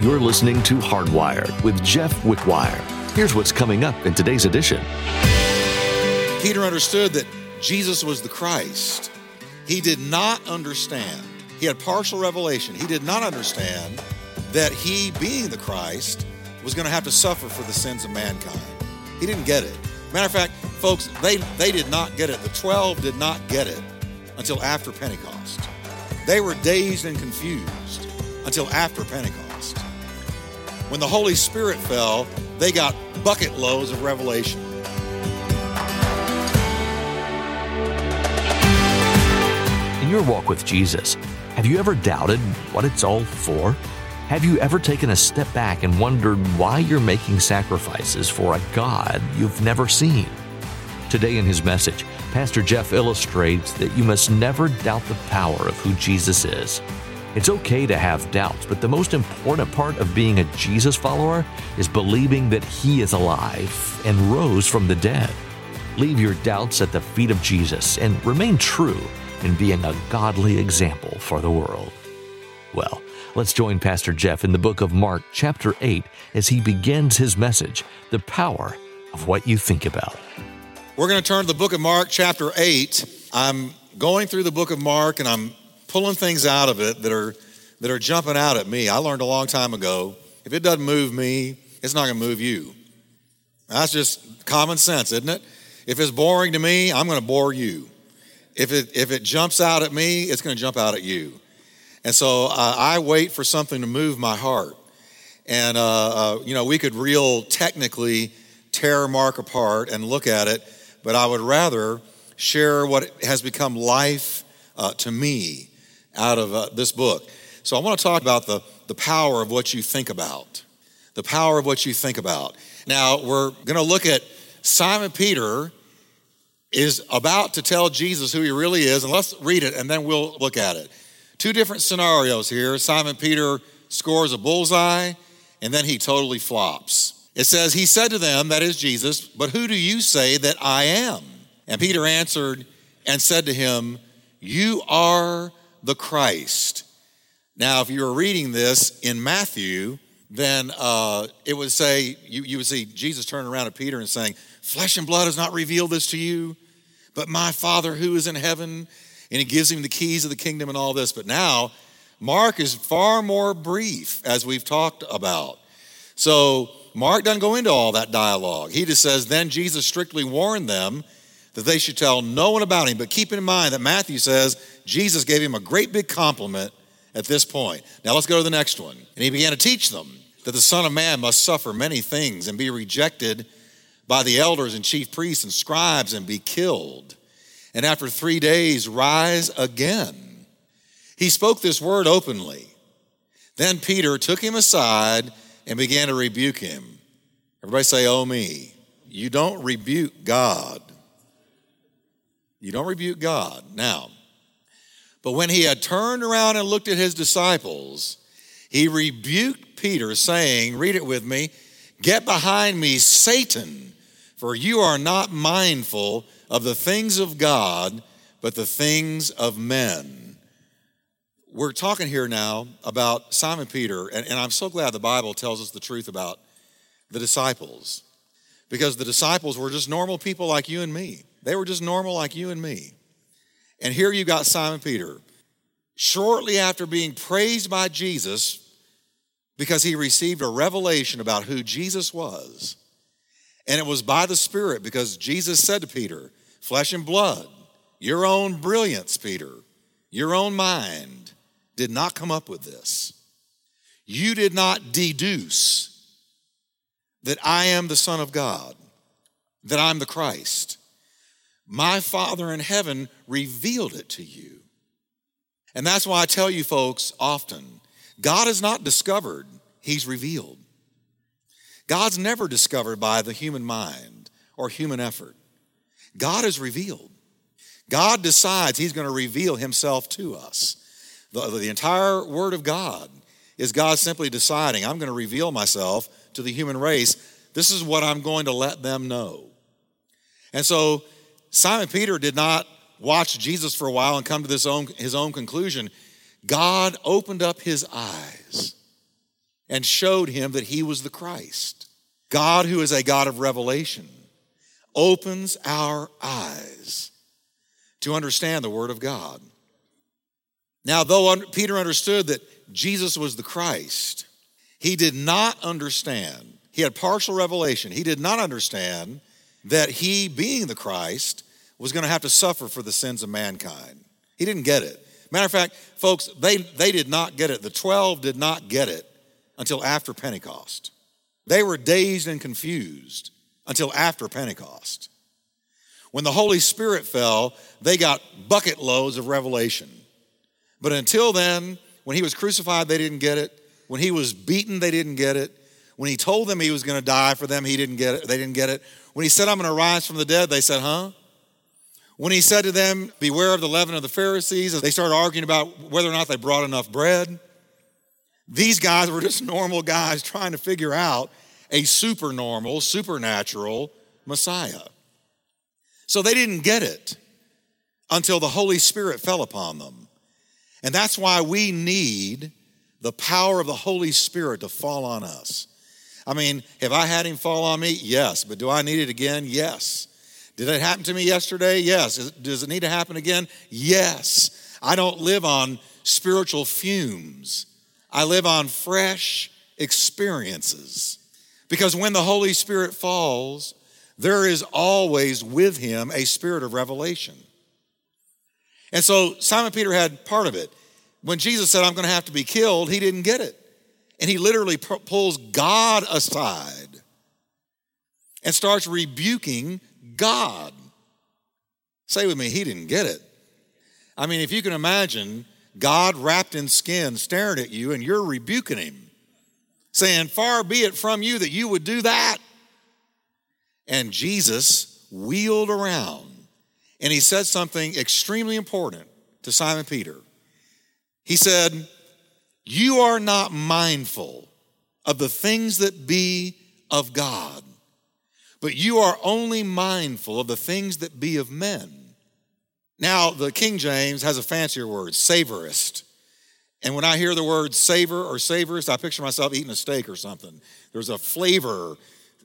You're listening to Hardwired with Jeff Wickwire. Here's what's coming up in today's edition. Peter understood that Jesus was the Christ. He did not understand. He had partial revelation. He did not understand that he, being the Christ, was going to have to suffer for the sins of mankind. He didn't get it. Matter of fact, folks, they, they did not get it. The 12 did not get it until after Pentecost. They were dazed and confused until after Pentecost. When the Holy Spirit fell, they got bucket loads of revelation. In your walk with Jesus, have you ever doubted what it's all for? Have you ever taken a step back and wondered why you're making sacrifices for a God you've never seen? Today, in his message, Pastor Jeff illustrates that you must never doubt the power of who Jesus is. It's okay to have doubts, but the most important part of being a Jesus follower is believing that he is alive and rose from the dead. Leave your doubts at the feet of Jesus and remain true in being a godly example for the world. Well, let's join Pastor Jeff in the book of Mark, chapter 8, as he begins his message The Power of What You Think About. We're going to turn to the book of Mark, chapter 8. I'm going through the book of Mark and I'm pulling things out of it that are, that are jumping out at me. I learned a long time ago if it doesn't move me, it's not going to move you. That's just common sense, isn't it? If it's boring to me, I'm going to bore you. If it, if it jumps out at me, it's going to jump out at you. And so uh, I wait for something to move my heart. And, uh, uh, you know, we could real technically tear Mark apart and look at it, but I would rather share what has become life uh, to me out of uh, this book. So I want to talk about the, the power of what you think about. The power of what you think about. Now, we're going to look at Simon Peter is about to tell Jesus who he really is, and let's read it and then we'll look at it. Two different scenarios here. Simon Peter scores a bullseye and then he totally flops. It says, He said to them, that is Jesus, but who do you say that I am? And Peter answered and said to him, You are the Christ. Now, if you were reading this in Matthew, then uh, it would say, you, you would see Jesus turning around at Peter and saying, Flesh and blood has not revealed this to you, but my Father who is in heaven. And he gives him the keys of the kingdom and all this. But now, Mark is far more brief, as we've talked about. So, Mark doesn't go into all that dialogue. He just says, Then Jesus strictly warned them that they should tell no one about him. But keep in mind that Matthew says Jesus gave him a great big compliment at this point. Now, let's go to the next one. And he began to teach them that the Son of Man must suffer many things and be rejected by the elders and chief priests and scribes and be killed, and after three days rise again. He spoke this word openly. Then Peter took him aside and began to rebuke him. Everybody say, Oh, me. You don't rebuke God. You don't rebuke God. Now, but when he had turned around and looked at his disciples, he rebuked Peter, saying, Read it with me, Get behind me, Satan for you are not mindful of the things of God, but the things of men. We're talking here now about Simon Peter, and, and I'm so glad the Bible tells us the truth about the disciples. Because the disciples were just normal people like you and me. They were just normal like you and me. And here you got Simon Peter. Shortly after being praised by Jesus, because he received a revelation about who Jesus was, and it was by the Spirit because Jesus said to Peter, Flesh and blood, your own brilliance, Peter, your own mind did not come up with this. You did not deduce that I am the Son of God, that I'm the Christ. My Father in heaven revealed it to you. And that's why I tell you folks often God is not discovered, He's revealed. God's never discovered by the human mind or human effort. God is revealed. God decides He's going to reveal Himself to us. The, the entire Word of God is God simply deciding, I'm going to reveal myself to the human race. This is what I'm going to let them know. And so Simon Peter did not watch Jesus for a while and come to this own, his own conclusion. God opened up his eyes and showed him that he was the Christ. God, who is a God of revelation, opens our eyes to understand the Word of God. Now, though Peter understood that Jesus was the Christ, he did not understand. He had partial revelation. He did not understand that he, being the Christ, was going to have to suffer for the sins of mankind. He didn't get it. Matter of fact, folks, they, they did not get it. The 12 did not get it until after Pentecost. They were dazed and confused until after Pentecost. When the Holy Spirit fell, they got bucket loads of revelation. But until then, when he was crucified, they didn't get it. When he was beaten, they didn't get it. When he told them he was going to die for them, he didn't get it. They didn't get it. When he said, I'm going to rise from the dead, they said, huh? When he said to them, Beware of the leaven of the Pharisees, they started arguing about whether or not they brought enough bread. These guys were just normal guys trying to figure out a supernormal, supernatural Messiah. So they didn't get it until the Holy Spirit fell upon them. And that's why we need the power of the Holy Spirit to fall on us. I mean, have I had him fall on me? Yes. But do I need it again? Yes. Did it happen to me yesterday? Yes. Does it need to happen again? Yes. I don't live on spiritual fumes, I live on fresh experiences. Because when the Holy Spirit falls, there is always with him a spirit of revelation. And so Simon Peter had part of it. When Jesus said, I'm going to have to be killed, he didn't get it. And he literally pulls God aside and starts rebuking God. Say with me, he didn't get it. I mean, if you can imagine God wrapped in skin staring at you and you're rebuking him, saying, Far be it from you that you would do that. And Jesus wheeled around and he said something extremely important to Simon Peter. He said, You are not mindful of the things that be of God, but you are only mindful of the things that be of men. Now, the King James has a fancier word, savorest. And when I hear the word savor or savorest, I picture myself eating a steak or something. There's a flavor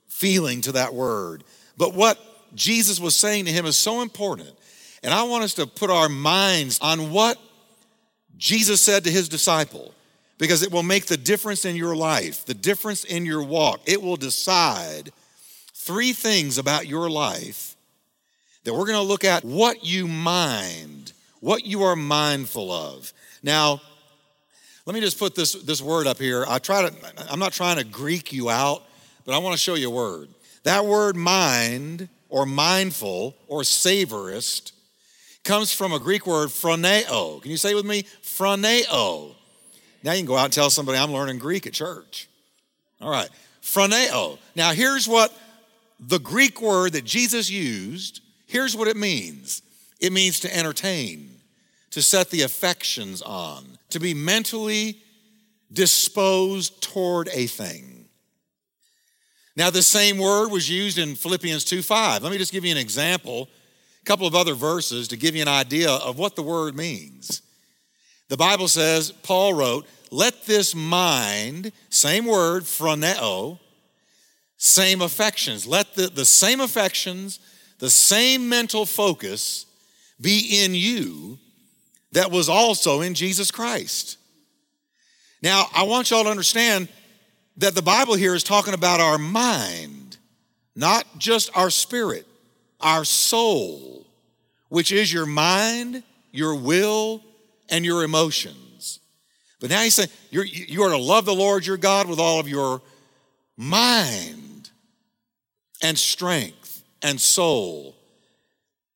feeling to that word. But what Jesus was saying to him is so important. And I want us to put our minds on what Jesus said to his disciple, because it will make the difference in your life, the difference in your walk. It will decide three things about your life that we're going to look at what you mind, what you are mindful of. Now, let me just put this, this word up here. I try to, I'm not trying to Greek you out, but I want to show you a word. That word mind or mindful or savorest comes from a Greek word phroneo. Can you say with me? Phroneo. Now you can go out and tell somebody I'm learning Greek at church. All right. Phroneo. Now here's what the Greek word that Jesus used, here's what it means. It means to entertain, to set the affections on, to be mentally disposed toward a thing. Now, the same word was used in Philippians 2 5. Let me just give you an example a couple of other verses to give you an idea of what the word means. The Bible says, Paul wrote, let this mind, same word, phroneo, same affections. Let the, the same affections, the same mental focus be in you that was also in Jesus Christ. Now, I want y'all to understand that the Bible here is talking about our mind, not just our spirit our soul, which is your mind, your will, and your emotions. But now he's saying you're, you are to love the Lord your God with all of your mind and strength and soul.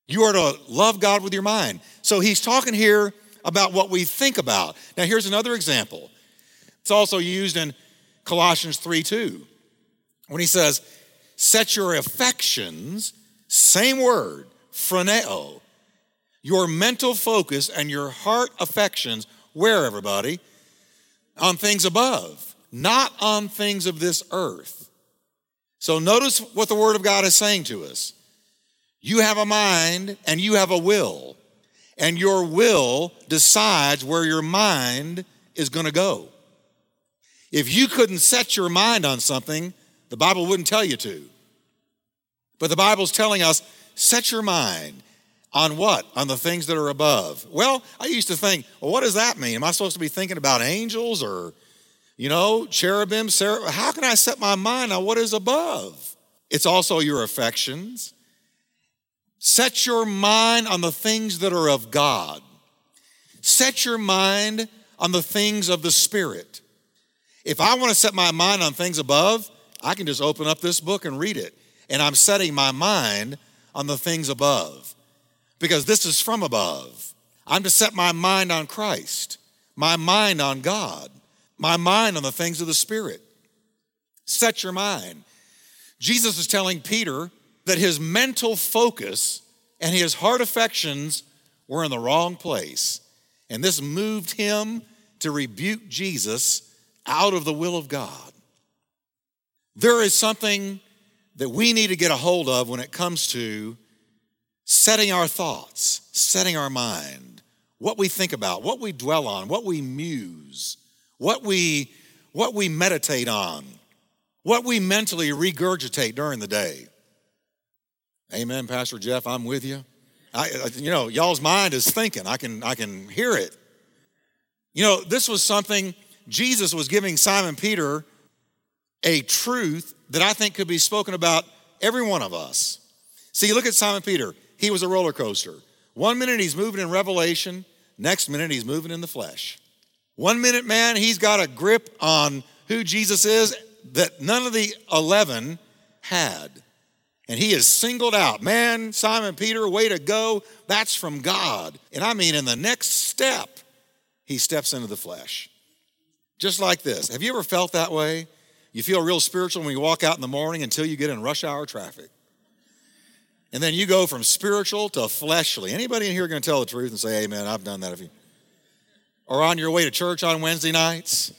You are to love God with your mind. So he's talking here about what we think about. Now, here's another example. It's also used in Colossians 3 2, when he says, Set your affections same word, phroneo. Your mental focus and your heart affections, where everybody? On things above, not on things of this earth. So notice what the Word of God is saying to us. You have a mind and you have a will, and your will decides where your mind is going to go. If you couldn't set your mind on something, the Bible wouldn't tell you to. But the Bible's telling us set your mind on what? On the things that are above. Well, I used to think, well, what does that mean? Am I supposed to be thinking about angels or, you know, cherubim? Sarah? How can I set my mind on what is above? It's also your affections. Set your mind on the things that are of God. Set your mind on the things of the Spirit. If I want to set my mind on things above, I can just open up this book and read it. And I'm setting my mind on the things above because this is from above. I'm to set my mind on Christ, my mind on God, my mind on the things of the Spirit. Set your mind. Jesus is telling Peter that his mental focus and his heart affections were in the wrong place. And this moved him to rebuke Jesus out of the will of God. There is something that we need to get a hold of when it comes to setting our thoughts, setting our mind, what we think about, what we dwell on, what we muse, what we, what we meditate on, what we mentally regurgitate during the day. Amen, Pastor Jeff, I'm with you. I, you know, y'all's mind is thinking. I can, I can hear it. You know, this was something Jesus was giving Simon Peter a truth that I think could be spoken about every one of us. See, look at Simon Peter. He was a roller coaster. One minute he's moving in revelation, next minute he's moving in the flesh. One minute, man, he's got a grip on who Jesus is that none of the 11 had. And he is singled out. Man, Simon Peter, way to go. That's from God. And I mean, in the next step, he steps into the flesh. Just like this. Have you ever felt that way? You feel real spiritual when you walk out in the morning until you get in rush hour traffic. And then you go from spiritual to fleshly. Anybody in here going to tell the truth and say, Amen, I've done that. If you or on your way to church on Wednesday nights.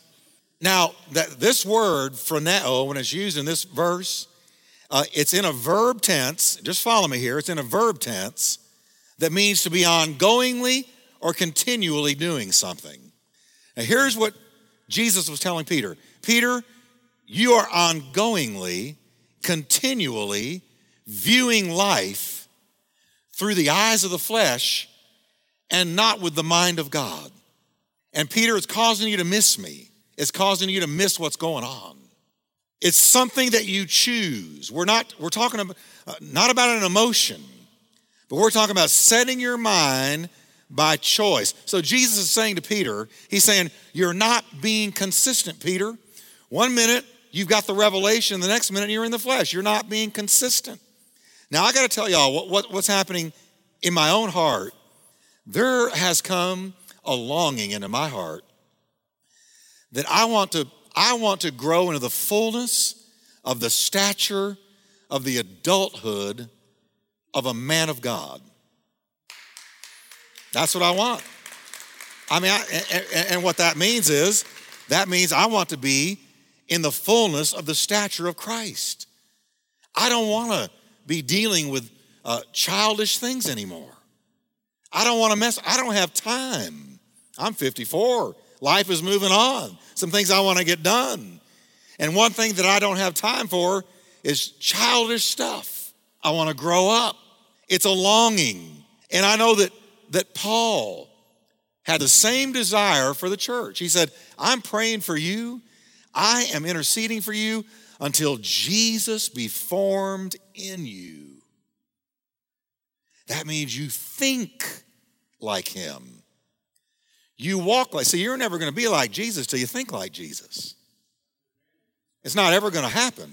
Now, that this word phroneo, when it's used in this verse, uh, it's in a verb tense. Just follow me here. It's in a verb tense that means to be ongoingly or continually doing something. Now, here's what Jesus was telling Peter Peter, you are ongoingly, continually viewing life through the eyes of the flesh and not with the mind of God. And Peter, it's causing you to miss me. It's causing you to miss what's going on. It's something that you choose. We're not, we're talking about, uh, not about an emotion, but we're talking about setting your mind by choice. So Jesus is saying to Peter, He's saying, You're not being consistent, Peter. One minute you've got the revelation, the next minute you're in the flesh. You're not being consistent. Now, I got to tell y'all what, what, what's happening in my own heart. There has come a longing into my heart that I want to, I want to grow into the fullness of the stature of the adulthood of a man of God. That's what I want. I mean, I, and, and what that means is that means I want to be in the fullness of the stature of Christ. I don't want to be dealing with uh, childish things anymore. I don't want to mess, I don't have time. I'm 54. Life is moving on. Some things I want to get done. And one thing that I don't have time for is childish stuff. I want to grow up. It's a longing. And I know that that Paul had the same desire for the church. He said, I'm praying for you, I am interceding for you until Jesus be formed in you. That means you think like him. You walk like, see, you're never going to be like Jesus till you think like Jesus. It's not ever going to happen.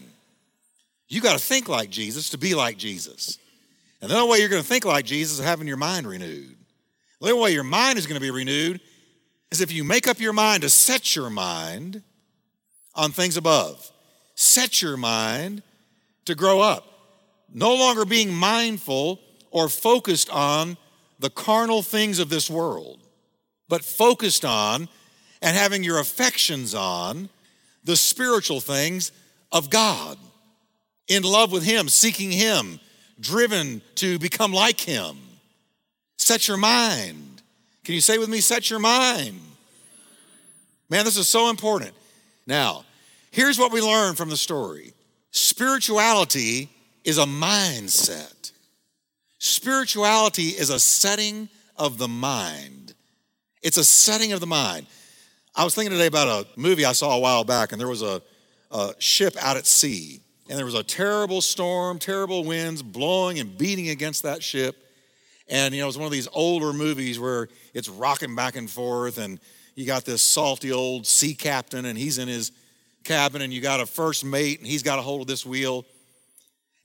You got to think like Jesus to be like Jesus. And the only way you're going to think like Jesus is having your mind renewed. The only way your mind is going to be renewed is if you make up your mind to set your mind on things above. Set your mind to grow up. No longer being mindful or focused on the carnal things of this world, but focused on and having your affections on the spiritual things of God. In love with Him, seeking Him, driven to become like Him. Set your mind. Can you say with me, set your mind? Man, this is so important. Now, here's what we learn from the story spirituality is a mindset, spirituality is a setting of the mind. It's a setting of the mind. I was thinking today about a movie I saw a while back, and there was a, a ship out at sea, and there was a terrible storm, terrible winds blowing and beating against that ship. And, you know, it was one of these older movies where it's rocking back and forth, and you got this salty old sea captain, and he's in his cabin, and you got a first mate, and he's got a hold of this wheel.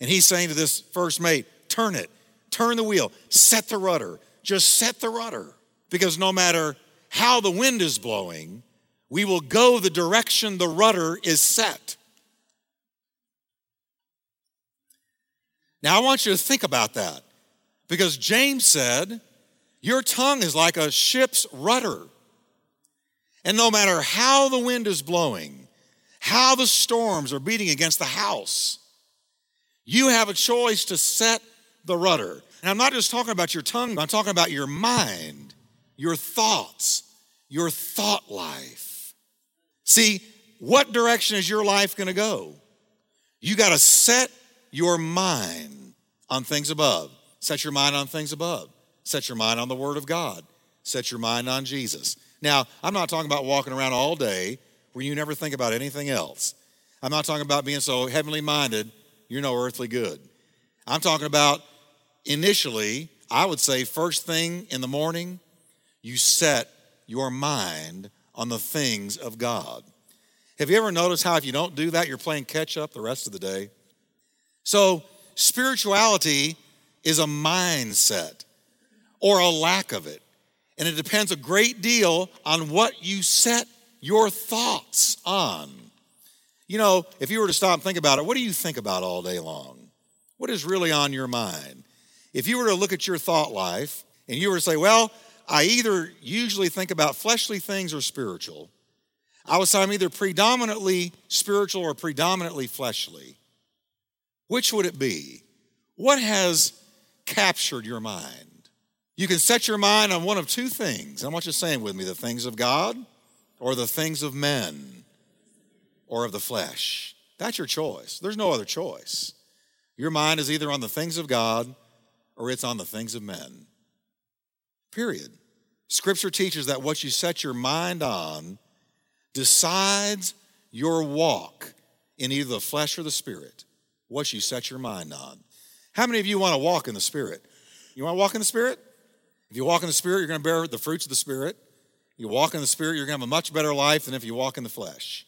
And he's saying to this first mate, Turn it, turn the wheel, set the rudder, just set the rudder. Because no matter how the wind is blowing, we will go the direction the rudder is set. Now, I want you to think about that because James said, Your tongue is like a ship's rudder. And no matter how the wind is blowing, how the storms are beating against the house, you have a choice to set the rudder. And I'm not just talking about your tongue, I'm talking about your mind, your thoughts, your thought life. See, what direction is your life going to go? You got to set your mind on things above. Set your mind on things above. Set your mind on the Word of God. Set your mind on Jesus. Now, I'm not talking about walking around all day where you never think about anything else. I'm not talking about being so heavenly minded, you're no earthly good. I'm talking about initially, I would say, first thing in the morning, you set your mind on the things of God. Have you ever noticed how if you don't do that, you're playing catch up the rest of the day? So, spirituality is a mindset or a lack of it. And it depends a great deal on what you set your thoughts on. You know, if you were to stop and think about it, what do you think about all day long? What is really on your mind? If you were to look at your thought life and you were to say, well, I either usually think about fleshly things or spiritual, I would say I'm either predominantly spiritual or predominantly fleshly. Which would it be? What has captured your mind? You can set your mind on one of two things. I want you saying with me the things of God or the things of men or of the flesh. That's your choice. There's no other choice. Your mind is either on the things of God or it's on the things of men. Period. Scripture teaches that what you set your mind on decides your walk in either the flesh or the spirit. What you set your mind on. How many of you want to walk in the spirit? You want to walk in the spirit? If you walk in the spirit, you're going to bear the fruits of the spirit. You walk in the spirit, you're going to have a much better life than if you walk in the flesh.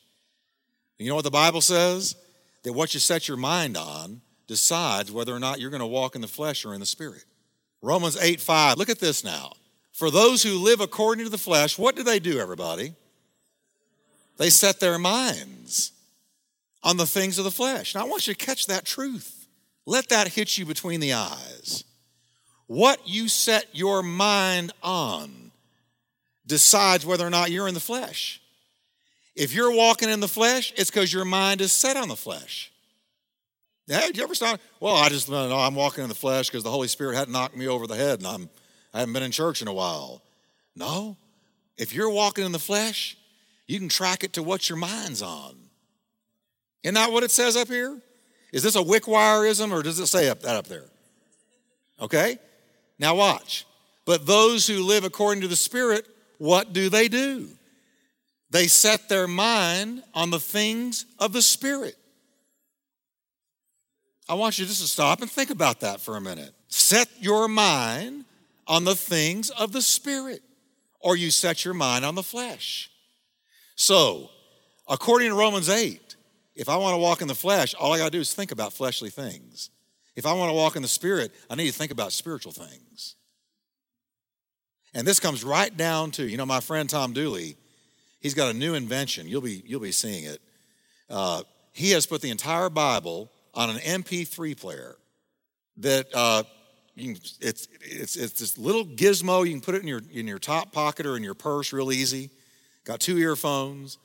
You know what the Bible says? That what you set your mind on decides whether or not you're going to walk in the flesh or in the spirit. Romans 8 5. Look at this now. For those who live according to the flesh, what do they do, everybody? They set their minds on the things of the flesh. Now, I want you to catch that truth. Let that hit you between the eyes. What you set your mind on decides whether or not you're in the flesh. If you're walking in the flesh, it's because your mind is set on the flesh. Did you ever stop? Well, I just know I'm walking in the flesh because the Holy Spirit hadn't knocked me over the head and I'm, I haven't been in church in a while. No. If you're walking in the flesh, you can track it to what your mind's on. Isn't that what it says up here? Is this a Wickwireism or does it say up, that up there? Okay? Now watch. But those who live according to the Spirit, what do they do? They set their mind on the things of the Spirit. I want you just to stop and think about that for a minute. Set your mind on the things of the Spirit, or you set your mind on the flesh. So, according to Romans 8, if I want to walk in the flesh, all I got to do is think about fleshly things. If I want to walk in the Spirit, I need to think about spiritual things. And this comes right down to, you know, my friend Tom Dooley, he's got a new invention. You'll be, you'll be seeing it. Uh, he has put the entire Bible on an MP3 player that uh, can, it's, it's, it's this little gizmo. You can put it in your, in your top pocket or in your purse real easy. Got two earphones.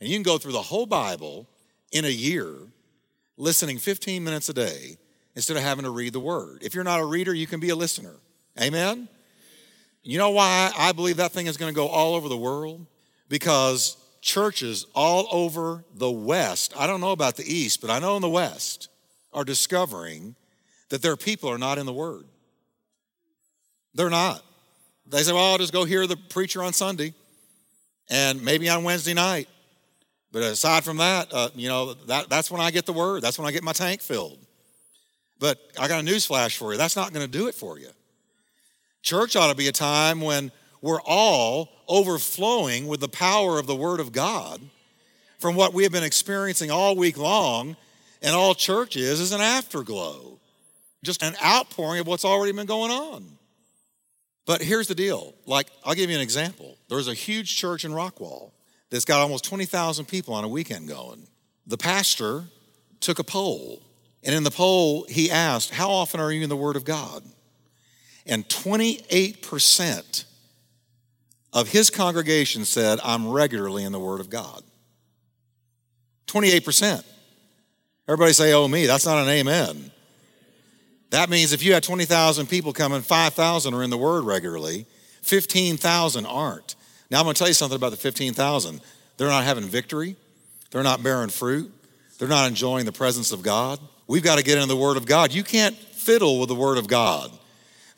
And you can go through the whole Bible in a year listening 15 minutes a day instead of having to read the word. If you're not a reader, you can be a listener. Amen? You know why I believe that thing is going to go all over the world? Because churches all over the West, I don't know about the East, but I know in the West, are discovering that their people are not in the Word. They're not. They say, well, I'll just go hear the preacher on Sunday and maybe on Wednesday night. But aside from that, uh, you know, that, that's when I get the Word. That's when I get my tank filled. But I got a news flash for you. That's not going to do it for you. Church ought to be a time when we're all overflowing with the power of the Word of God from what we have been experiencing all week long, and all church is is an afterglow, just an outpouring of what's already been going on. But here's the deal like, I'll give you an example. There's a huge church in Rockwall that's got almost 20,000 people on a weekend going. The pastor took a poll, and in the poll, he asked, How often are you in the Word of God? And 28% of his congregation said, I'm regularly in the Word of God. 28%. Everybody say, oh, me. That's not an amen. That means if you had 20,000 people coming, 5,000 are in the Word regularly, 15,000 aren't. Now, I'm going to tell you something about the 15,000. They're not having victory, they're not bearing fruit, they're not enjoying the presence of God. We've got to get into the Word of God. You can't fiddle with the Word of God.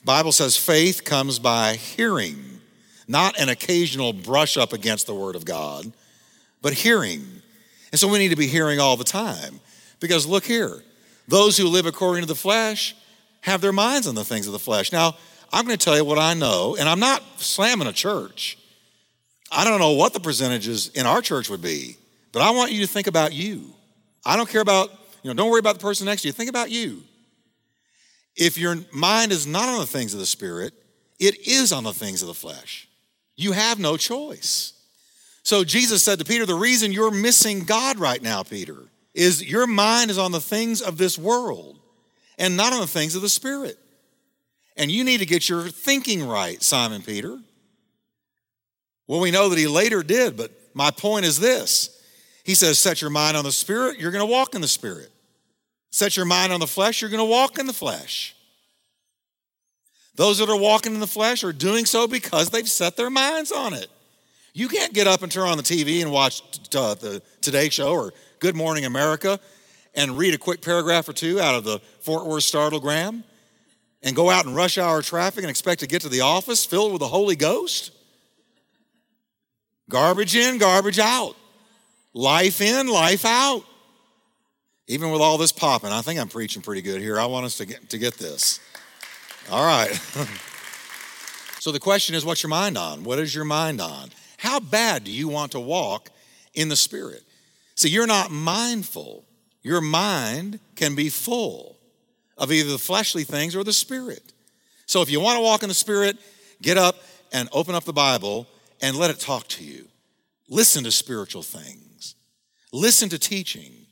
Bible says faith comes by hearing not an occasional brush up against the Word of God, but hearing. And so we need to be hearing all the time. Because look here, those who live according to the flesh have their minds on the things of the flesh. Now, I'm going to tell you what I know, and I'm not slamming a church. I don't know what the percentages in our church would be, but I want you to think about you. I don't care about, you know, don't worry about the person next to you. Think about you. If your mind is not on the things of the Spirit, it is on the things of the flesh. You have no choice. So Jesus said to Peter, The reason you're missing God right now, Peter, is your mind is on the things of this world and not on the things of the Spirit. And you need to get your thinking right, Simon Peter. Well, we know that he later did, but my point is this He says, Set your mind on the Spirit, you're going to walk in the Spirit. Set your mind on the flesh, you're going to walk in the flesh. Those that are walking in the flesh are doing so because they've set their minds on it. You can't get up and turn on the TV and watch uh, the Today Show or Good Morning America and read a quick paragraph or two out of the Fort Worth Startlegram and go out in rush hour traffic and expect to get to the office filled with the Holy Ghost. Garbage in, garbage out. Life in, life out. Even with all this popping, I think I'm preaching pretty good here. I want us to get, to get this. All right. so the question is what's your mind on? What is your mind on? How bad do you want to walk in the Spirit? See, you're not mindful. Your mind can be full of either the fleshly things or the Spirit. So if you want to walk in the Spirit, get up and open up the Bible and let it talk to you. Listen to spiritual things, listen to teaching.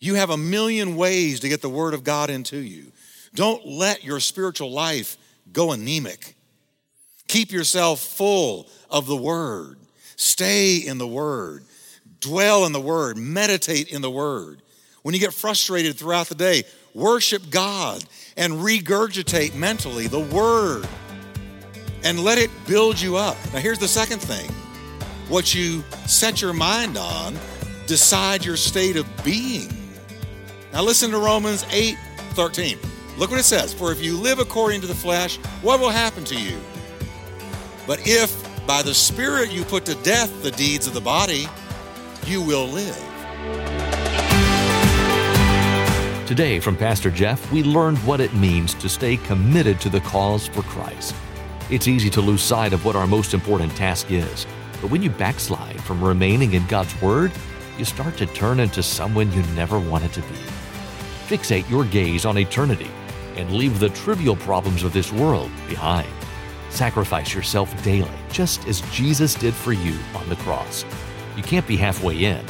You have a million ways to get the Word of God into you. Don't let your spiritual life go anemic. Keep yourself full of the Word. Stay in the Word. Dwell in the Word. Meditate in the Word. When you get frustrated throughout the day, worship God and regurgitate mentally the Word and let it build you up. Now, here's the second thing what you set your mind on decide your state of being. Now, listen to Romans 8 13. Look what it says For if you live according to the flesh, what will happen to you? But if by the Spirit you put to death the deeds of the body, you will live. Today, from Pastor Jeff, we learned what it means to stay committed to the cause for Christ. It's easy to lose sight of what our most important task is, but when you backslide from remaining in God's Word, you start to turn into someone you never wanted to be. Fixate your gaze on eternity and leave the trivial problems of this world behind. Sacrifice yourself daily, just as Jesus did for you on the cross. You can't be halfway in.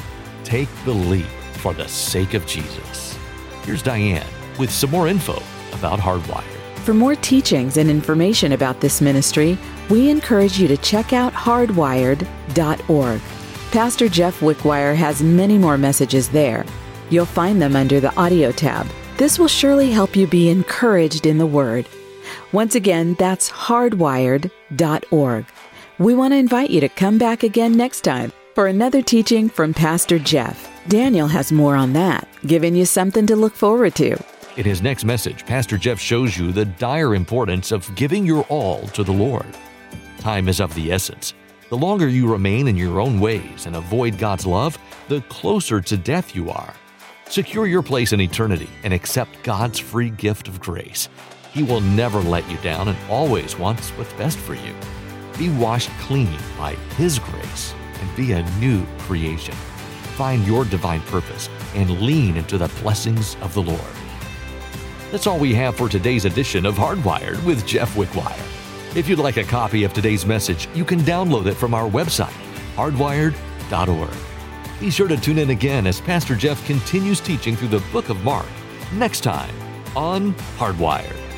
Take the leap for the sake of Jesus. Here's Diane with some more info about Hardwired. For more teachings and information about this ministry, we encourage you to check out hardwired.org. Pastor Jeff Wickwire has many more messages there. You'll find them under the audio tab. This will surely help you be encouraged in the Word. Once again, that's hardwired.org. We want to invite you to come back again next time for another teaching from Pastor Jeff. Daniel has more on that, giving you something to look forward to. In his next message, Pastor Jeff shows you the dire importance of giving your all to the Lord. Time is of the essence. The longer you remain in your own ways and avoid God's love, the closer to death you are. Secure your place in eternity and accept God's free gift of grace. He will never let you down and always wants what's best for you. Be washed clean by His grace and be a new creation. Find your divine purpose and lean into the blessings of the Lord. That's all we have for today's edition of Hardwired with Jeff Wickwire. If you'd like a copy of today's message, you can download it from our website, hardwired.org. Be sure to tune in again as Pastor Jeff continues teaching through the book of Mark next time on Hardwired.